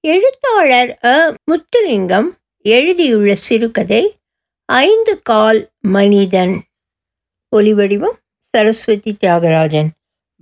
எழுத்தாளர் அ. முத்துலிங்கம் எழுதியுள்ள சிறுகதை ஐந்து கால் மனிதன். ஒலிவடிவம் சரஸ்வதி தியாகராஜன்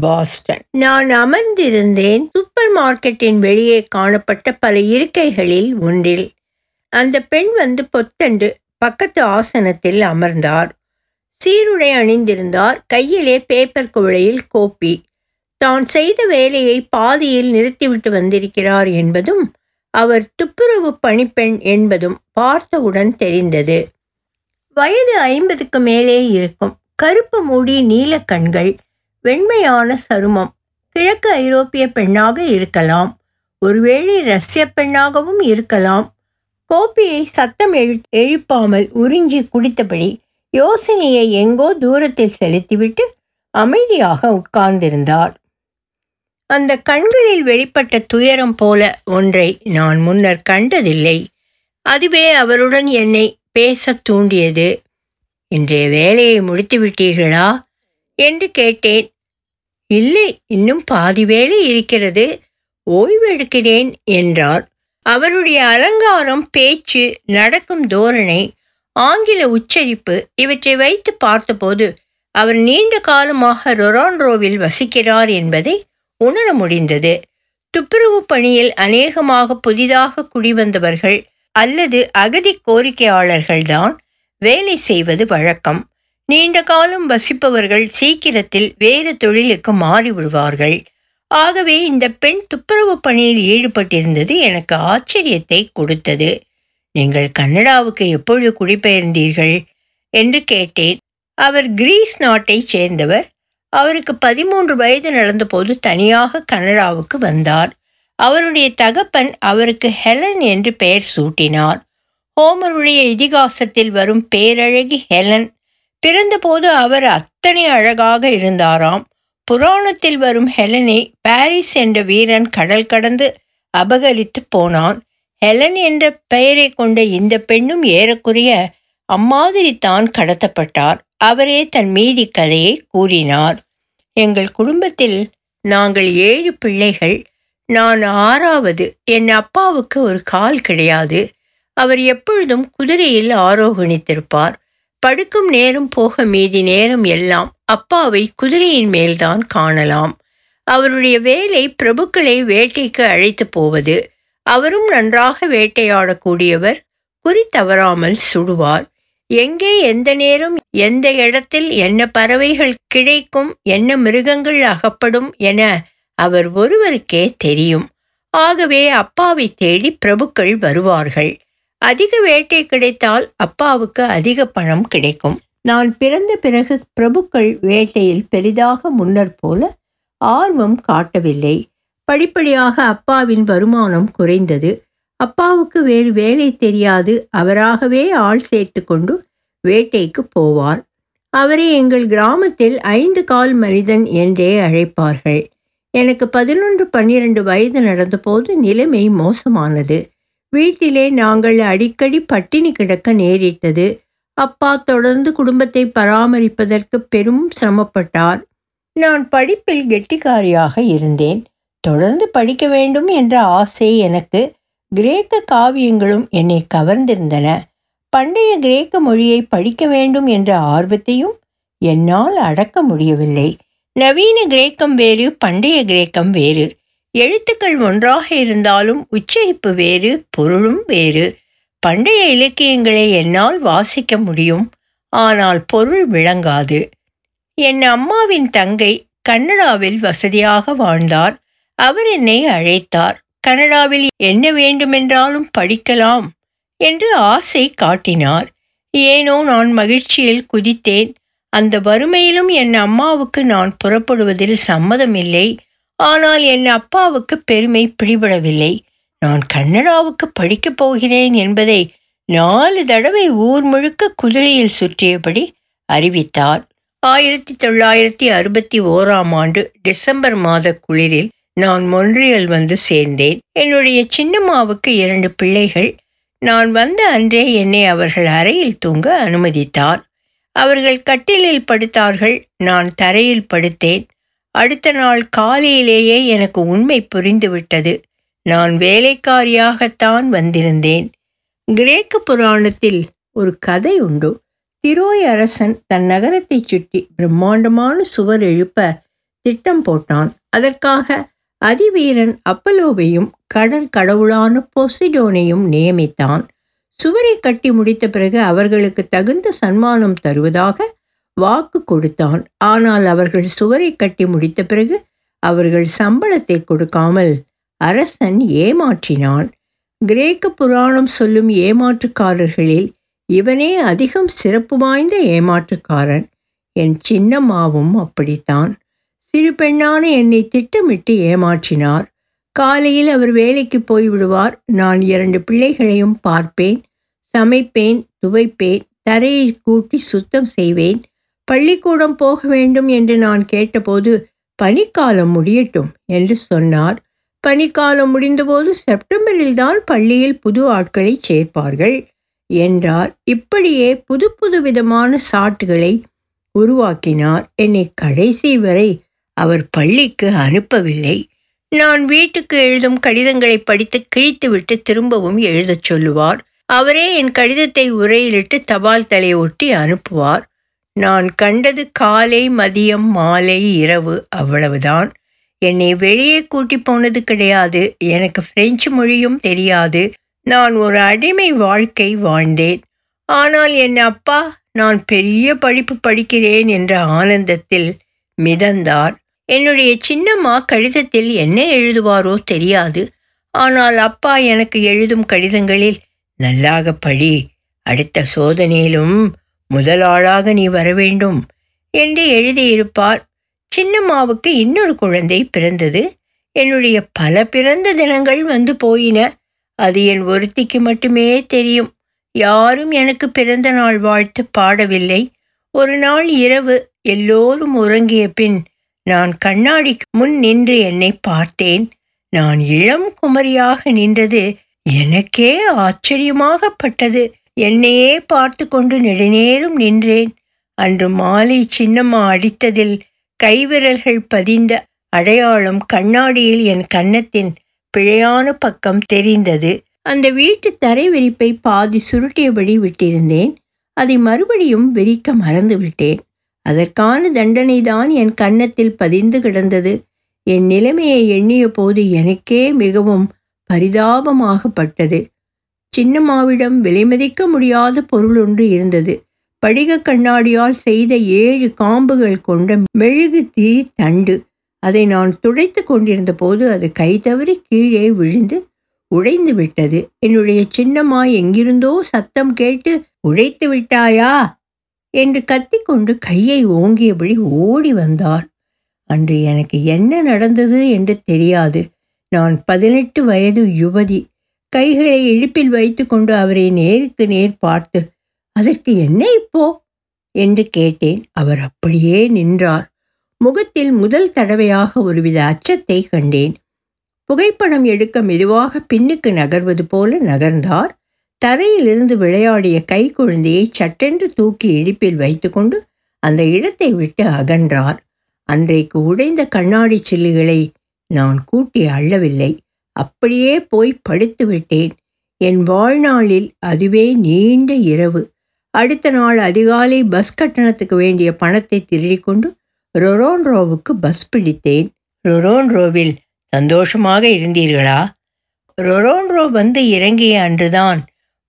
பாஸ்டன். நான் அமர்ந்திருந்தேன் சூப்பர் மார்க்கெட்டின் வெளியே காணப்பட்ட பல இருக்கைகளில் ஒன்றில். அந்த பெண் வந்து பொத்தண்டு பக்கத்து ஆசனத்தில் அமர்ந்தார். சீருடை அணிந்திருந்தார். கையிலே பேப்பர் குவளையில் கோப்பி. தான் செய்த வேலையை பாதியில் நிறுத்திவிட்டு வந்திருக்கிறார் என்பதும் அவர் துப்புரவு பணிப்பெண் என்பதும் பார்த்தவுடன் தெரிந்தது. வயது ஐம்பதுக்கு மேலே இருக்கும். கருப்பு மூடி நீல கண்கள் வெண்மையான சருமம் கிழக்கு ஐரோப்பிய பெண்ணாக இருக்கலாம். ஒருவேளை ரஷ்ய பெண்ணாகவும் இருக்கலாம். கோப்பியை சத்தம் எழு எழுப்பாமல் உறிஞ்சி குடித்தபடி யோசனையை எங்கோ தூரத்தில் செலுத்திவிட்டு அமைதியாக உட்கார்ந்திருந்தார். அந்த கண்களில் வெளிப்பட்ட துயரம் போல ஒன்றை நான் முன்னர் கண்டதில்லை. அதுவே அவருடன் என்னை பேசத் தூண்டியது. இன்றைய வேலையை முடித்து விட்டீர்களா? என்று கேட்டேன். இல்லை இன்னும் பாதி வேலை இருக்கிறது. ஓய்வு எடுக்கிறேன் என்றார். அவருடைய அலங்காரம் பேச்சு நடக்கும் தோரணை ஆங்கில உச்சரிப்பு இவற்றை வைத்து பார்த்தபோது அவர் நீண்ட காலமாக ரொரான்ரோவில் வசிக்கிறார் என்பதை உணர முடிந்தது. துப்புரவு பணியில் அநேகமாக புதிதாக குடிவந்தவர்கள் அல்லது அகதி கோரிக்கையாளர்கள்தான் வேலை செய்வது வழக்கம். நீண்ட காலம் வசிப்பவர்கள் சீக்கிரத்தில் வேறு தொழிலுக்கு மாறிவிடுவார்கள். ஆகவே இந்த பெண் துப்புரவு பணியில் ஈடுபட்டிருந்தது எனக்கு ஆச்சரியத்தை கொடுத்தது. நீங்கள் கனடாவுக்கு எப்பொழுது குடிபெயர்ந்தீர்கள்? என்று கேட்டேன். அவர் கிரீஸ் நாட்டைச் சேர்ந்தவர். அவருக்கு பதிமூன்று வயது நடந்தபோது தனியாக கனடாவுக்கு வந்தார். அவருடைய தகப்பன் அவருக்கு ஹெலன் என்று பெயர் சூட்டினார். ஹோமருடைய இதிகாசத்தில் வரும் பேரழகி ஹெலன். பிறந்தபோது அவர் அத்தனை அழகாக இருந்தாராம். புராணத்தில் வரும் ஹெலனை பாரிஸ் என்ற வீரன் கடல் கடந்து அபகரித்து போனான். ஹெலன் என்ற பெயரை கொண்ட இந்த பெண்ணும் ஏறக்குறைய அம்மாதிரி தான் கடத்தப்பட்டார். அவரே தன் மீதி கதையை கூறினார். எங்கள் குடும்பத்தில் நாங்கள் ஏழு பிள்ளைகள். நான் ஆறாவது. என் அப்பாவுக்கு ஒரு கால் கிடையாது. அவர் எப்பொழுதும் குதிரையில் ஆரோகணித்திருப்பார். படுக்கும் நேரம் போக மீதி நேரம் எல்லாம் அப்பாவை குதிரையின் மேல்தான் காணலாம். அவருடைய வேலை பிரபுக்களை வேட்டைக்கு அழைத்து போவது. அவரும் நன்றாக வேட்டையாடக்கூடியவர். குறி தவறாமல் சுடுவார். எங்கே எந்த நேரம் எந்த இடத்தில் என்ன பறவைகள் கிடைக்கும் என்ன மிருகங்கள் அகப்படும் என அவர் ஒருவருக்கே தெரியும். ஆகவே அப்பாவை தேடி பிரபுக்கள் வருவார்கள். அதிக வேட்டை கிடைத்தால் அப்பாவுக்கு அதிக பணம் கிடைக்கும். நான் பிறந்த பிறகு பிரபுக்கள் வேட்டையில் பெரிதாக முன்னர் போல ஆர்வம் காட்டவில்லை. படிப்படியாக அப்பாவின் வருமானம் குறைந்தது. அப்பாவுக்கு வேறு வேலை தெரியாது. அவராகவே ஆள் சேர்த்து கொண்டு வேட்டைக்கு போவார். அவரை எங்கள் கிராமத்தில் ஐந்து கால் மனிதன் என்றே அழைப்பார்கள். எனக்கு பதினொன்று பன்னிரண்டு வயது நடந்தபோது நிலைமை மோசமானது. வீட்டிலே நாங்கள் அடிக்கடி பட்டினி கிடக்க நேரிட்டது. அப்பா தொடர்ந்து குடும்பத்தை பராமரிப்பதற்கு பெரும் சிரமப்பட்டார். நான் படிப்பில் கெட்டிக்காரியாக இருந்தேன். தொடர்ந்து படிக்க வேண்டும் என்ற ஆசை எனக்கு கிரேக்க காவியங்களும் என்னை கவர்ந்திருந்தன. பண்டைய கிரேக்க மொழியை படிக்க வேண்டும் என்ற ஆர்வத்தையும் என்னால் அடக்க முடியவில்லை. நவீன கிரேக்கம் வேறு பண்டைய கிரேக்கம் வேறு. எழுத்துக்கள் ஒன்றாக இருந்தாலும் உச்சரிப்பு வேறு பொருளும் வேறு. பண்டைய இலக்கியங்களை என்னால் வாசிக்க முடியும். ஆனால் பொருள் விளங்காது. என் அம்மாவின் தங்கை கன்னடாவில் வசதியாக வாழ்ந்தார். அவர் என்னை அழைத்தார். கனடாவில் என்ன வேண்டுமென்றாலும் படிக்கலாம். என்று ஆசை காட்டினார். ஏனோ நான் மகிழ்ச்சியில் குதித்தேன். அந்த வறுமையிலும் என் அம்மாவுக்கு நான் புறப்படுவதில் சம்மதமில்லை. ஆனால் என் அப்பாவுக்கு பெருமை பிடிபடவில்லை. நான் கன்னடாவுக்கு படிக்கப் போகிறேன் என்பதை நாலு தடவை ஊர் முழுக்க குதிரையில் சுற்றியபடி அறிவித்தார். ஆயிரத்தி தொள்ளாயிரத்தி அறுபத்தி ஓராம் ஆண்டு டிசம்பர் மாத குளிரில் நான் மொன்றியல் வந்து சேர்ந்தேன். என்னுடைய சின்னம்மாவுக்கு இரண்டு பிள்ளைகள். நான் வந்த அன்றே என்னை அவர்கள் அறையில் தூங்க அனுமதித்தார். அவர்கள் கட்டிலில் படுத்தார்கள். நான் தரையில் படுத்தேன். அடுத்த நாள் காலையிலேயே எனக்கு உண்மை புரிந்துவிட்டது. நான் வேலைக்காரியாகத்தான் வந்திருந்தேன். கிரேக்க புராணத்தில் ஒரு கதை உண்டு. திரோய் அரசன் தன் நகரத்தைச் சுற்றி பிரம்மாண்டமான சுவர் எழுப்ப திட்டம் போட்டான். அதற்காக அதிவீரன் அப்பலோவையும் கடல் கடவுளான பொசிடோனையும் நியமித்தான். சுவரை கட்டி முடித்த பிறகு அவர்களுக்கு தகுந்த சன்மானம் தருவதாக வாக்கு கொடுத்தான். ஆனால் அவர்கள் சுவரை கட்டி முடித்த பிறகு அவர்கள் சம்பளத்தை கொடுக்காமல் அரசன் ஏமாற்றினான். கிரேக்க புராணம் சொல்லும் ஏமாற்றுக்காரர்களில் இவனே அதிகம் சிறப்பு வாய்ந்த ஏமாற்றுக்காரன். என் சின்னம்மாவும் அப்படித்தான். சிறு பெண்ணான என்னை திட்டமிட்டு ஏமாற்றினார். காலையில் அவர் வேலைக்கு போய்விடுவார். நான் இரண்டு பிள்ளைகளையும் பார்ப்பேன் சமைப்பேன் துவைப்பேன் தரையை கூட்டி சுத்தம் செய்வேன். பள்ளிக்கூடம் போக வேண்டும் என்று நான் கேட்டபோது பனிக்காலம் முடியட்டும் என்று சொன்னார். பனிக்காலம் முடிந்தபோது செப்டம்பரில் தான் பள்ளியில் புது ஆட்களை சேர்ப்பார்கள் என்றார். இப்படியே புது புது விதமான சாட்டுகளை உருவாக்கினார். என்னை கடைசி வரை அவர் பள்ளிக்கு அனுப்பவில்லை. நான் வீட்டுக்கு எழுதும் கடிதங்களை படித்து கிழித்துவிட்டு திரும்பவும் எழுதச் சொல்லுவார். அவரே என் கடிதத்தை உரையிலிட்டு தபால் தலை ஒட்டி அனுப்புவார். நான் கண்டது காலை மதியம் மாலை இரவு அவ்வளவுதான். என்னை வெளியே கூட்டி போனது கிடையாது. எனக்கு பிரெஞ்சு மொழியும் தெரியாது. நான் ஒரு அடிமை வாழ்க்கை வாழ்ந்தேன். ஆனால் என் அப்பா நான் பெரிய படிப்பு படிக்கிறேன் என்ற ஆனந்தத்தில் மிதந்தார். என்னுடைய சின்னம்மா கடிதத்தில் என்ன எழுதுவாரோ தெரியாது. ஆனால் அப்பா எனக்கு எழுதும் கடிதங்களில் நல்லாக படி அடுத்த சோதனையிலும் முதல் ஆளாக நீ வரவேண்டும் என்று எழுதியிருப்பார். சின்னம்மாவுக்கு இன்னொரு குழந்தை பிறந்தது. என்னுடைய பல பிறந்த தினங்கள் வந்து போயின. அது என் ஒருத்திக்கு மட்டுமே தெரியும். யாரும் எனக்கு பிறந்த நாள் வாழ்த்து பாடவில்லை. ஒரு நாள் இரவு எல்லோரும் உறங்கிய பின் நான் கண்ணாடிக்கு முன் நின்று என்னை பார்த்தேன். நான் இளம் குமரியாக நின்றது எனக்கே ஆச்சரியமாகப்பட்டது. என்னையே பார்த்து கொண்டு நெடுநேரம் நின்றேன். அன்று மாலை சின்னம்மா அடித்ததில் கைவிரல்கள் பதிந்த அடையாளம் கண்ணாடியில் என் கன்னத்தின் பிழையான பக்கம் தெரிந்தது. அந்த வீட்டு தரை விரிப்பை பாதி சுருட்டியபடி விட்டிருந்தேன். அதை மறுபடியும் விரிக்க மறந்து விட்டேன் அதற்கான தண்டனைதான் என் கன்னத்தில் பதிந்து கிடந்தது. என் நிலைமையை எண்ணிய போது எனக்கே மிகவும் பரிதாபமாகப்பட்டது. சின்னம்மாவிடம் விலைமதிக்க முடியாத பொருள் ஒன்று இருந்தது. படிக கண்ணாடியால் செய்த ஏழு காம்புகள் கொண்ட மெழுகு தீ தண்டு. அதை நான் துடைத்து கொண்டிருந்த போது அது கை தவறி கீழே விழுந்து உடைந்து விட்டது என்னுடைய சின்னம்மா எங்கிருந்தோ சத்தம் கேட்டு உடைத்து விட்டாயா? என்று கத்திக்கொண்டு கையை ஓங்கியபடி ஓடி வந்தார் அன்று எனக்கு என்ன நடந்தது என்று தெரியாது. நான் பதினெட்டு வயது யுவதி. கைகளை இழுப்பில் வைத்துக்கொண்டு அவரை நேருக்கு நேர் பார்த்து அதற்கு என்ன இப்போ? என்று கேட்டேன். அவர் அப்படியே நின்றார். முகத்தில் முதல் தடவையாக ஒருவித அச்சத்தை கண்டேன். புகைப்படம் எடுக்க மெதுவாக பின்னுக்கு நகர்வது போல நகர்ந்தார். தரையிலிருந்து விளையாடிய கை குழந்தையை சட்டென்று தூக்கி இடுப்பில் வைத்துக்கொண்டு அந்த இடத்தை விட்டு அகன்றார். அன்றைக்கு உடைந்த கண்ணாடி சில்லுகளை நான் கூட்டி அள்ளவில்லை. அப்படியே போய் படுத்து விட்டேன். என் வாழ்நாளில் அதுவே நீண்ட இரவு. அடுத்த நாள் அதிகாலை பஸ் கட்டணத்துக்கு வேண்டிய பணத்தை திருடிக்கொண்டு ரொரோன்ரோவுக்கு பஸ் பிடித்தேன். ரொரோன்ரோவில் சந்தோஷமாக இருந்தீர்களா? ரொரோன்ரோ வந்து இறங்கிய அன்றுதான்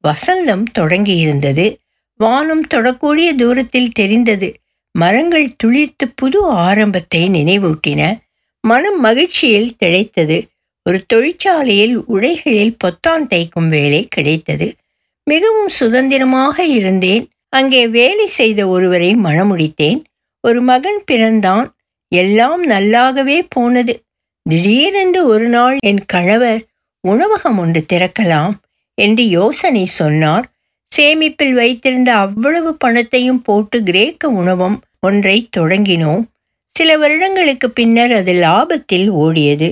வசந்தம் தொடங்கியிருந்தது. வானம் தொடக்கூடிய தூரத்தில் தெரிந்தது. மரங்கள் துளிர்த்து புது ஆரம்பத்தை நினைவூட்டின. மனம் மகிழ்ச்சியில் திளைத்தது. ஒரு தொழிற்சாலையில் உடைகளில் பொத்தான் தைக்கும் வேலை கிடைத்தது. மிகவும் சுதந்திரமாக இருந்தேன். அங்கே வேலை செய்த ஒருவரை மணமுடித்தேன். ஒரு மகன் பிறந்தான். எல்லாம் நல்லாகவே போனது. திடீரென்று ஒரு நாள் என் கணவர் உணவகம் ஒன்று திறக்கலாம். என்று யோசனை சொன்னார். சேமிப்பில் வைத்திருந்த அவ்வளவு பணத்தையும் போட்டு கிரேக்க உணவம் ஒன்றை தொடங்கினோம். சில வருடங்களுக்கு பின்னர் அது லாபத்தில் ஓடியது.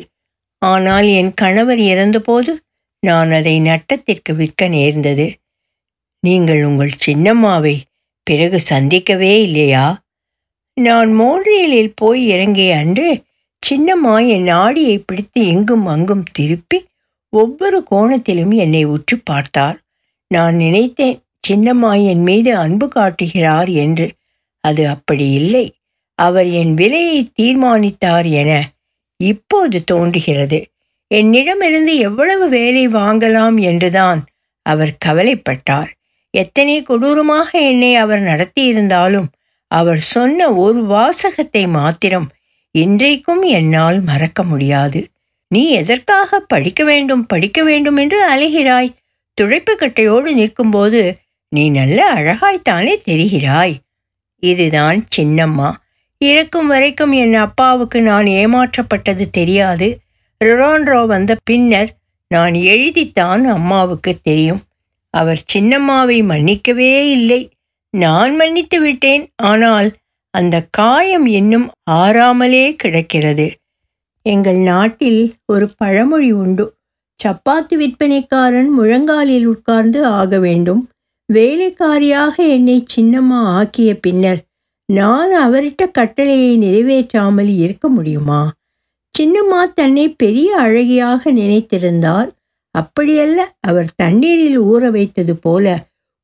ஆனால் என் கணவர் இறந்தபோது நான் அதை நட்டத்திற்கு விற்க நேர்ந்தது. நீங்கள் உங்கள் சின்னம்மாவை பிறகு சந்திக்கவே இல்லையா? நான் மோன்றியலில் போய் இறங்கிய அன்று சின்னம்மா என் நாடியை பிடித்து எங்கும் அங்கும் திருப்பி ஒவ்வொரு கோணத்திலும் என்னை உற்று பார்த்தார். நான் நினைத்தேன் சின்னம்மா என் மீது அன்பு காட்டுகிறார் என்று. அது அப்படி இல்லை. அவர் என் விலையை தீர்மானித்தார் என இப்போது தோன்றுகிறது. என்னிடமிருந்து எவ்வளவு வேலை வாங்கலாம் என்றுதான் அவர் கவலைப்பட்டார். எத்தனை கொடூரமாக என்னை அவர் நடத்தியிருந்தாலும் அவர் சொன்ன ஒரு வாசகத்தை மாத்திரம் இன்றைக்கும் என்னால் மறக்க முடியாது. நீ எதற்காக படிக்க வேண்டும் படிக்க வேண்டும் என்று அலைகிறாய் துடைப்பு கட்டையோடு நிற்கும்போது நீ நல்ல அழகாய்த்தானே தெரிகிறாய்? இதுதான் சின்னம்மா. இறக்கும் வரைக்கும் என் அப்பாவுக்கு நான் ஏமாற்றப்பட்டது தெரியாது. ரொரான்ரோ வந்த பின்னர் நான் எழுதித்தான் அம்மாவுக்கு தெரியும். அவர் சின்னம்மாவை மன்னிக்கவே இல்லை. நான் மன்னித்து விட்டேன். ஆனால் அந்த காயம் இன்னும் ஆறாமலே கிடக்கிறது. எங்கள் நாட்டில் ஒரு பழமொழி உண்டு. சப்பாத்து விற்பனைக்காரன் முழங்காலில் உட்கார்ந்து ஆக வேண்டும். வேலைக்காரியாக என்னை சின்னம்மா ஆக்கிய பின்னர் நான் அவரிட்ட கட்டளையை நிறைவேற்றாமல் இருக்க முடியுமா? சின்னம்மா தன்னை பெரிய அழகியாக நினைத்திருந்தார் அப்படியல்ல அவர் தண்ணீரில் ஊற வைத்தது போல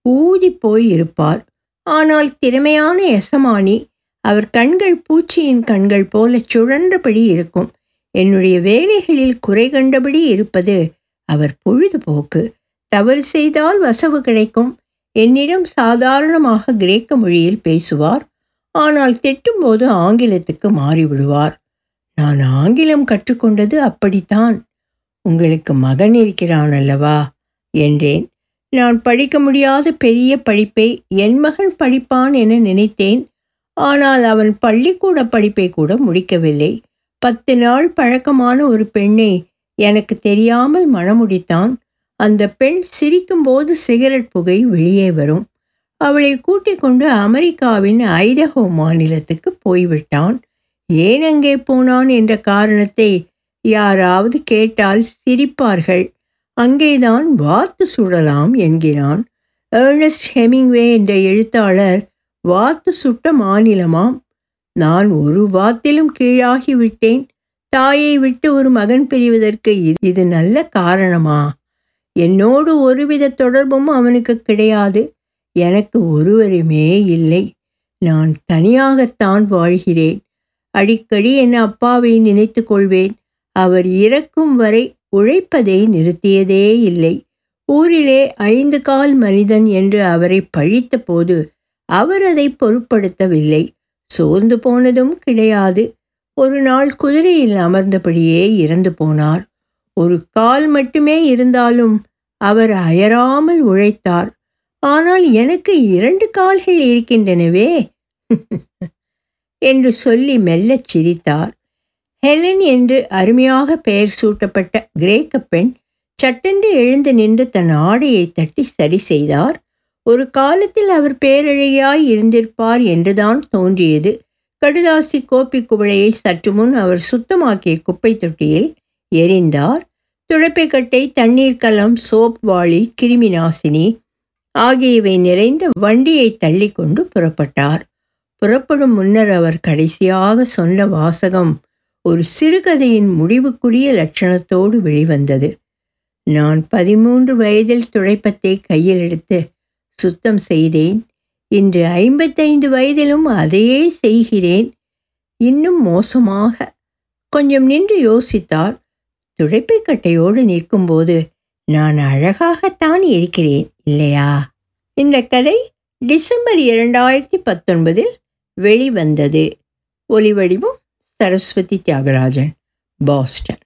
ஊதி போய் இருப்பார். ஆனால் திறமையான எசமானி அவர் கண்கள் பூச்சியின் கண்கள் போல சுழன்றபடி இருக்கும். என்னுடைய வேலைகளில் குறை கண்டபடி இருப்பது அவர் பொழுதுபோக்கு. தவறு செய்தால் வசவு கிடைக்கும். என்னிடம் சாதாரணமாக கிரேக்க மொழியில் பேசுவார். ஆனால் திட்டும்போது ஆங்கிலத்துக்கு மாறிவிடுவார். நான் ஆங்கிலம் கற்றுக்கொண்டது அப்படித்தான். உங்களுக்கு மகன் இருக்கிறான் அல்லவா? என்றேன். நான் படிக்க முடியாத பெரிய படிப்பை என் மகன் படிப்பான் என நினைத்தேன். ஆனால் அவன் பள்ளிக்கூட படிப்பை கூட முடிக்கவில்லை. பத்து நாள் பழக்கமான ஒரு பெண்ணை. எனக்கு தெரியாமல் மணமுடித்தான். அந்த பெண் சிரிக்கும்போது சிகரெட் புகை வெளியே வரும். அவளை கூட்டிக் கொண்டு அமெரிக்காவின் ஐடஹோ மாநிலத்துக்கு போய்விட்டான். ஏன் அங்கே போனான் என்ற காரணத்தை யாராவது கேட்டால் சிரிப்பார்கள். அங்கேதான் வாத்து சுடலாம் என்கிறான். ஏர்னஸ்ட் ஹெமிங்வே என்ற எழுத்தாளர் வாத்து சுட்ட மாநிலமாம். நான் ஒரு வாத்திலும் கீழாகி விட்டேன் தாயை விட்டு ஒரு மகன் பிரிவதற்கு இது நல்ல காரணமா? என்னோடு ஒருவித தொடர்பும் அவனுக்கு கிடையாது. எனக்கு ஒருவருமே இல்லை. நான் தனியாகத்தான் வாழ்கிறேன். அடிக்கடி என் அப்பாவை நினைத்து கொள்வேன். அவர் இறக்கும் வரை உழைப்பதை நிறுத்தியதே இல்லை. ஊரிலே ஐந்து கால் மனிதன் என்று அவரை பழித்த போது அவர் அதை பொருட்படுத்தவில்லை. சோர்ந்து போனதும் கிடையாது. ஒரு நாள் குதிரையில் அமர்ந்தபடியே இறந்து போனார். ஒரு கால் மட்டுமே இருந்தாலும் அவர் அயராமல் உழைத்தார். ஆனால் எனக்கு இரண்டு கால்கள் இருக்கின்றனவே என்று சொல்லி மெல்லச் சிரித்தார். ஹெலன் என்று அருமையாக பெயர் சூட்டப்பட்ட கிரேக்க பெண் சட்டென்று எழுந்து நின்று தன் ஆடையை தட்டி சரி செய்தார். ஒரு காலத்தில் அவர் பேரழகியாய் இருந்திருப்பார் என்றுதான் தோன்றியது. கடுதாசி கோப்பி குவளையை சற்று முன் அவர் சுத்தமாக்கிய குப்பை தொட்டியில் எரிந்தார். துடைப்பைக்கட்டை தண்ணீர் கலம் சோப் வாளி கிருமி நாசினி ஆகியவை நிறைந்த வண்டியை தள்ளி கொண்டு புறப்பட்டார். புறப்படும் முன்னர் அவர் கடைசியாக சொன்ன வாசகம் ஒரு சிறுகதையின் முடிவுக்குரிய லட்சணத்தோடு வெளிவந்தது. நான் பதிமூன்று வயதில் துடைப்பத்தை கையில் எடுத்து சுத்தம் செய்தேன். இன்று ஐம்பத்தைந்து வயதிலும் அதையே செய்கிறேன். இன்னும் மோசமாக. கொஞ்சம் நின்று யோசித்தார். துடைப்பை கட்டையோடு நிற்கும்போது நான் அழகாகத்தான் இருக்கிறேன் இல்லையா? இந்த கதை டிசம்பர் இரண்டாயிரத்தி பத்தொன்பதில் வெளிவந்தது. ஒலிவடிவும் சரஸ்வதி தியாகராஜன் பாஸ்டன்.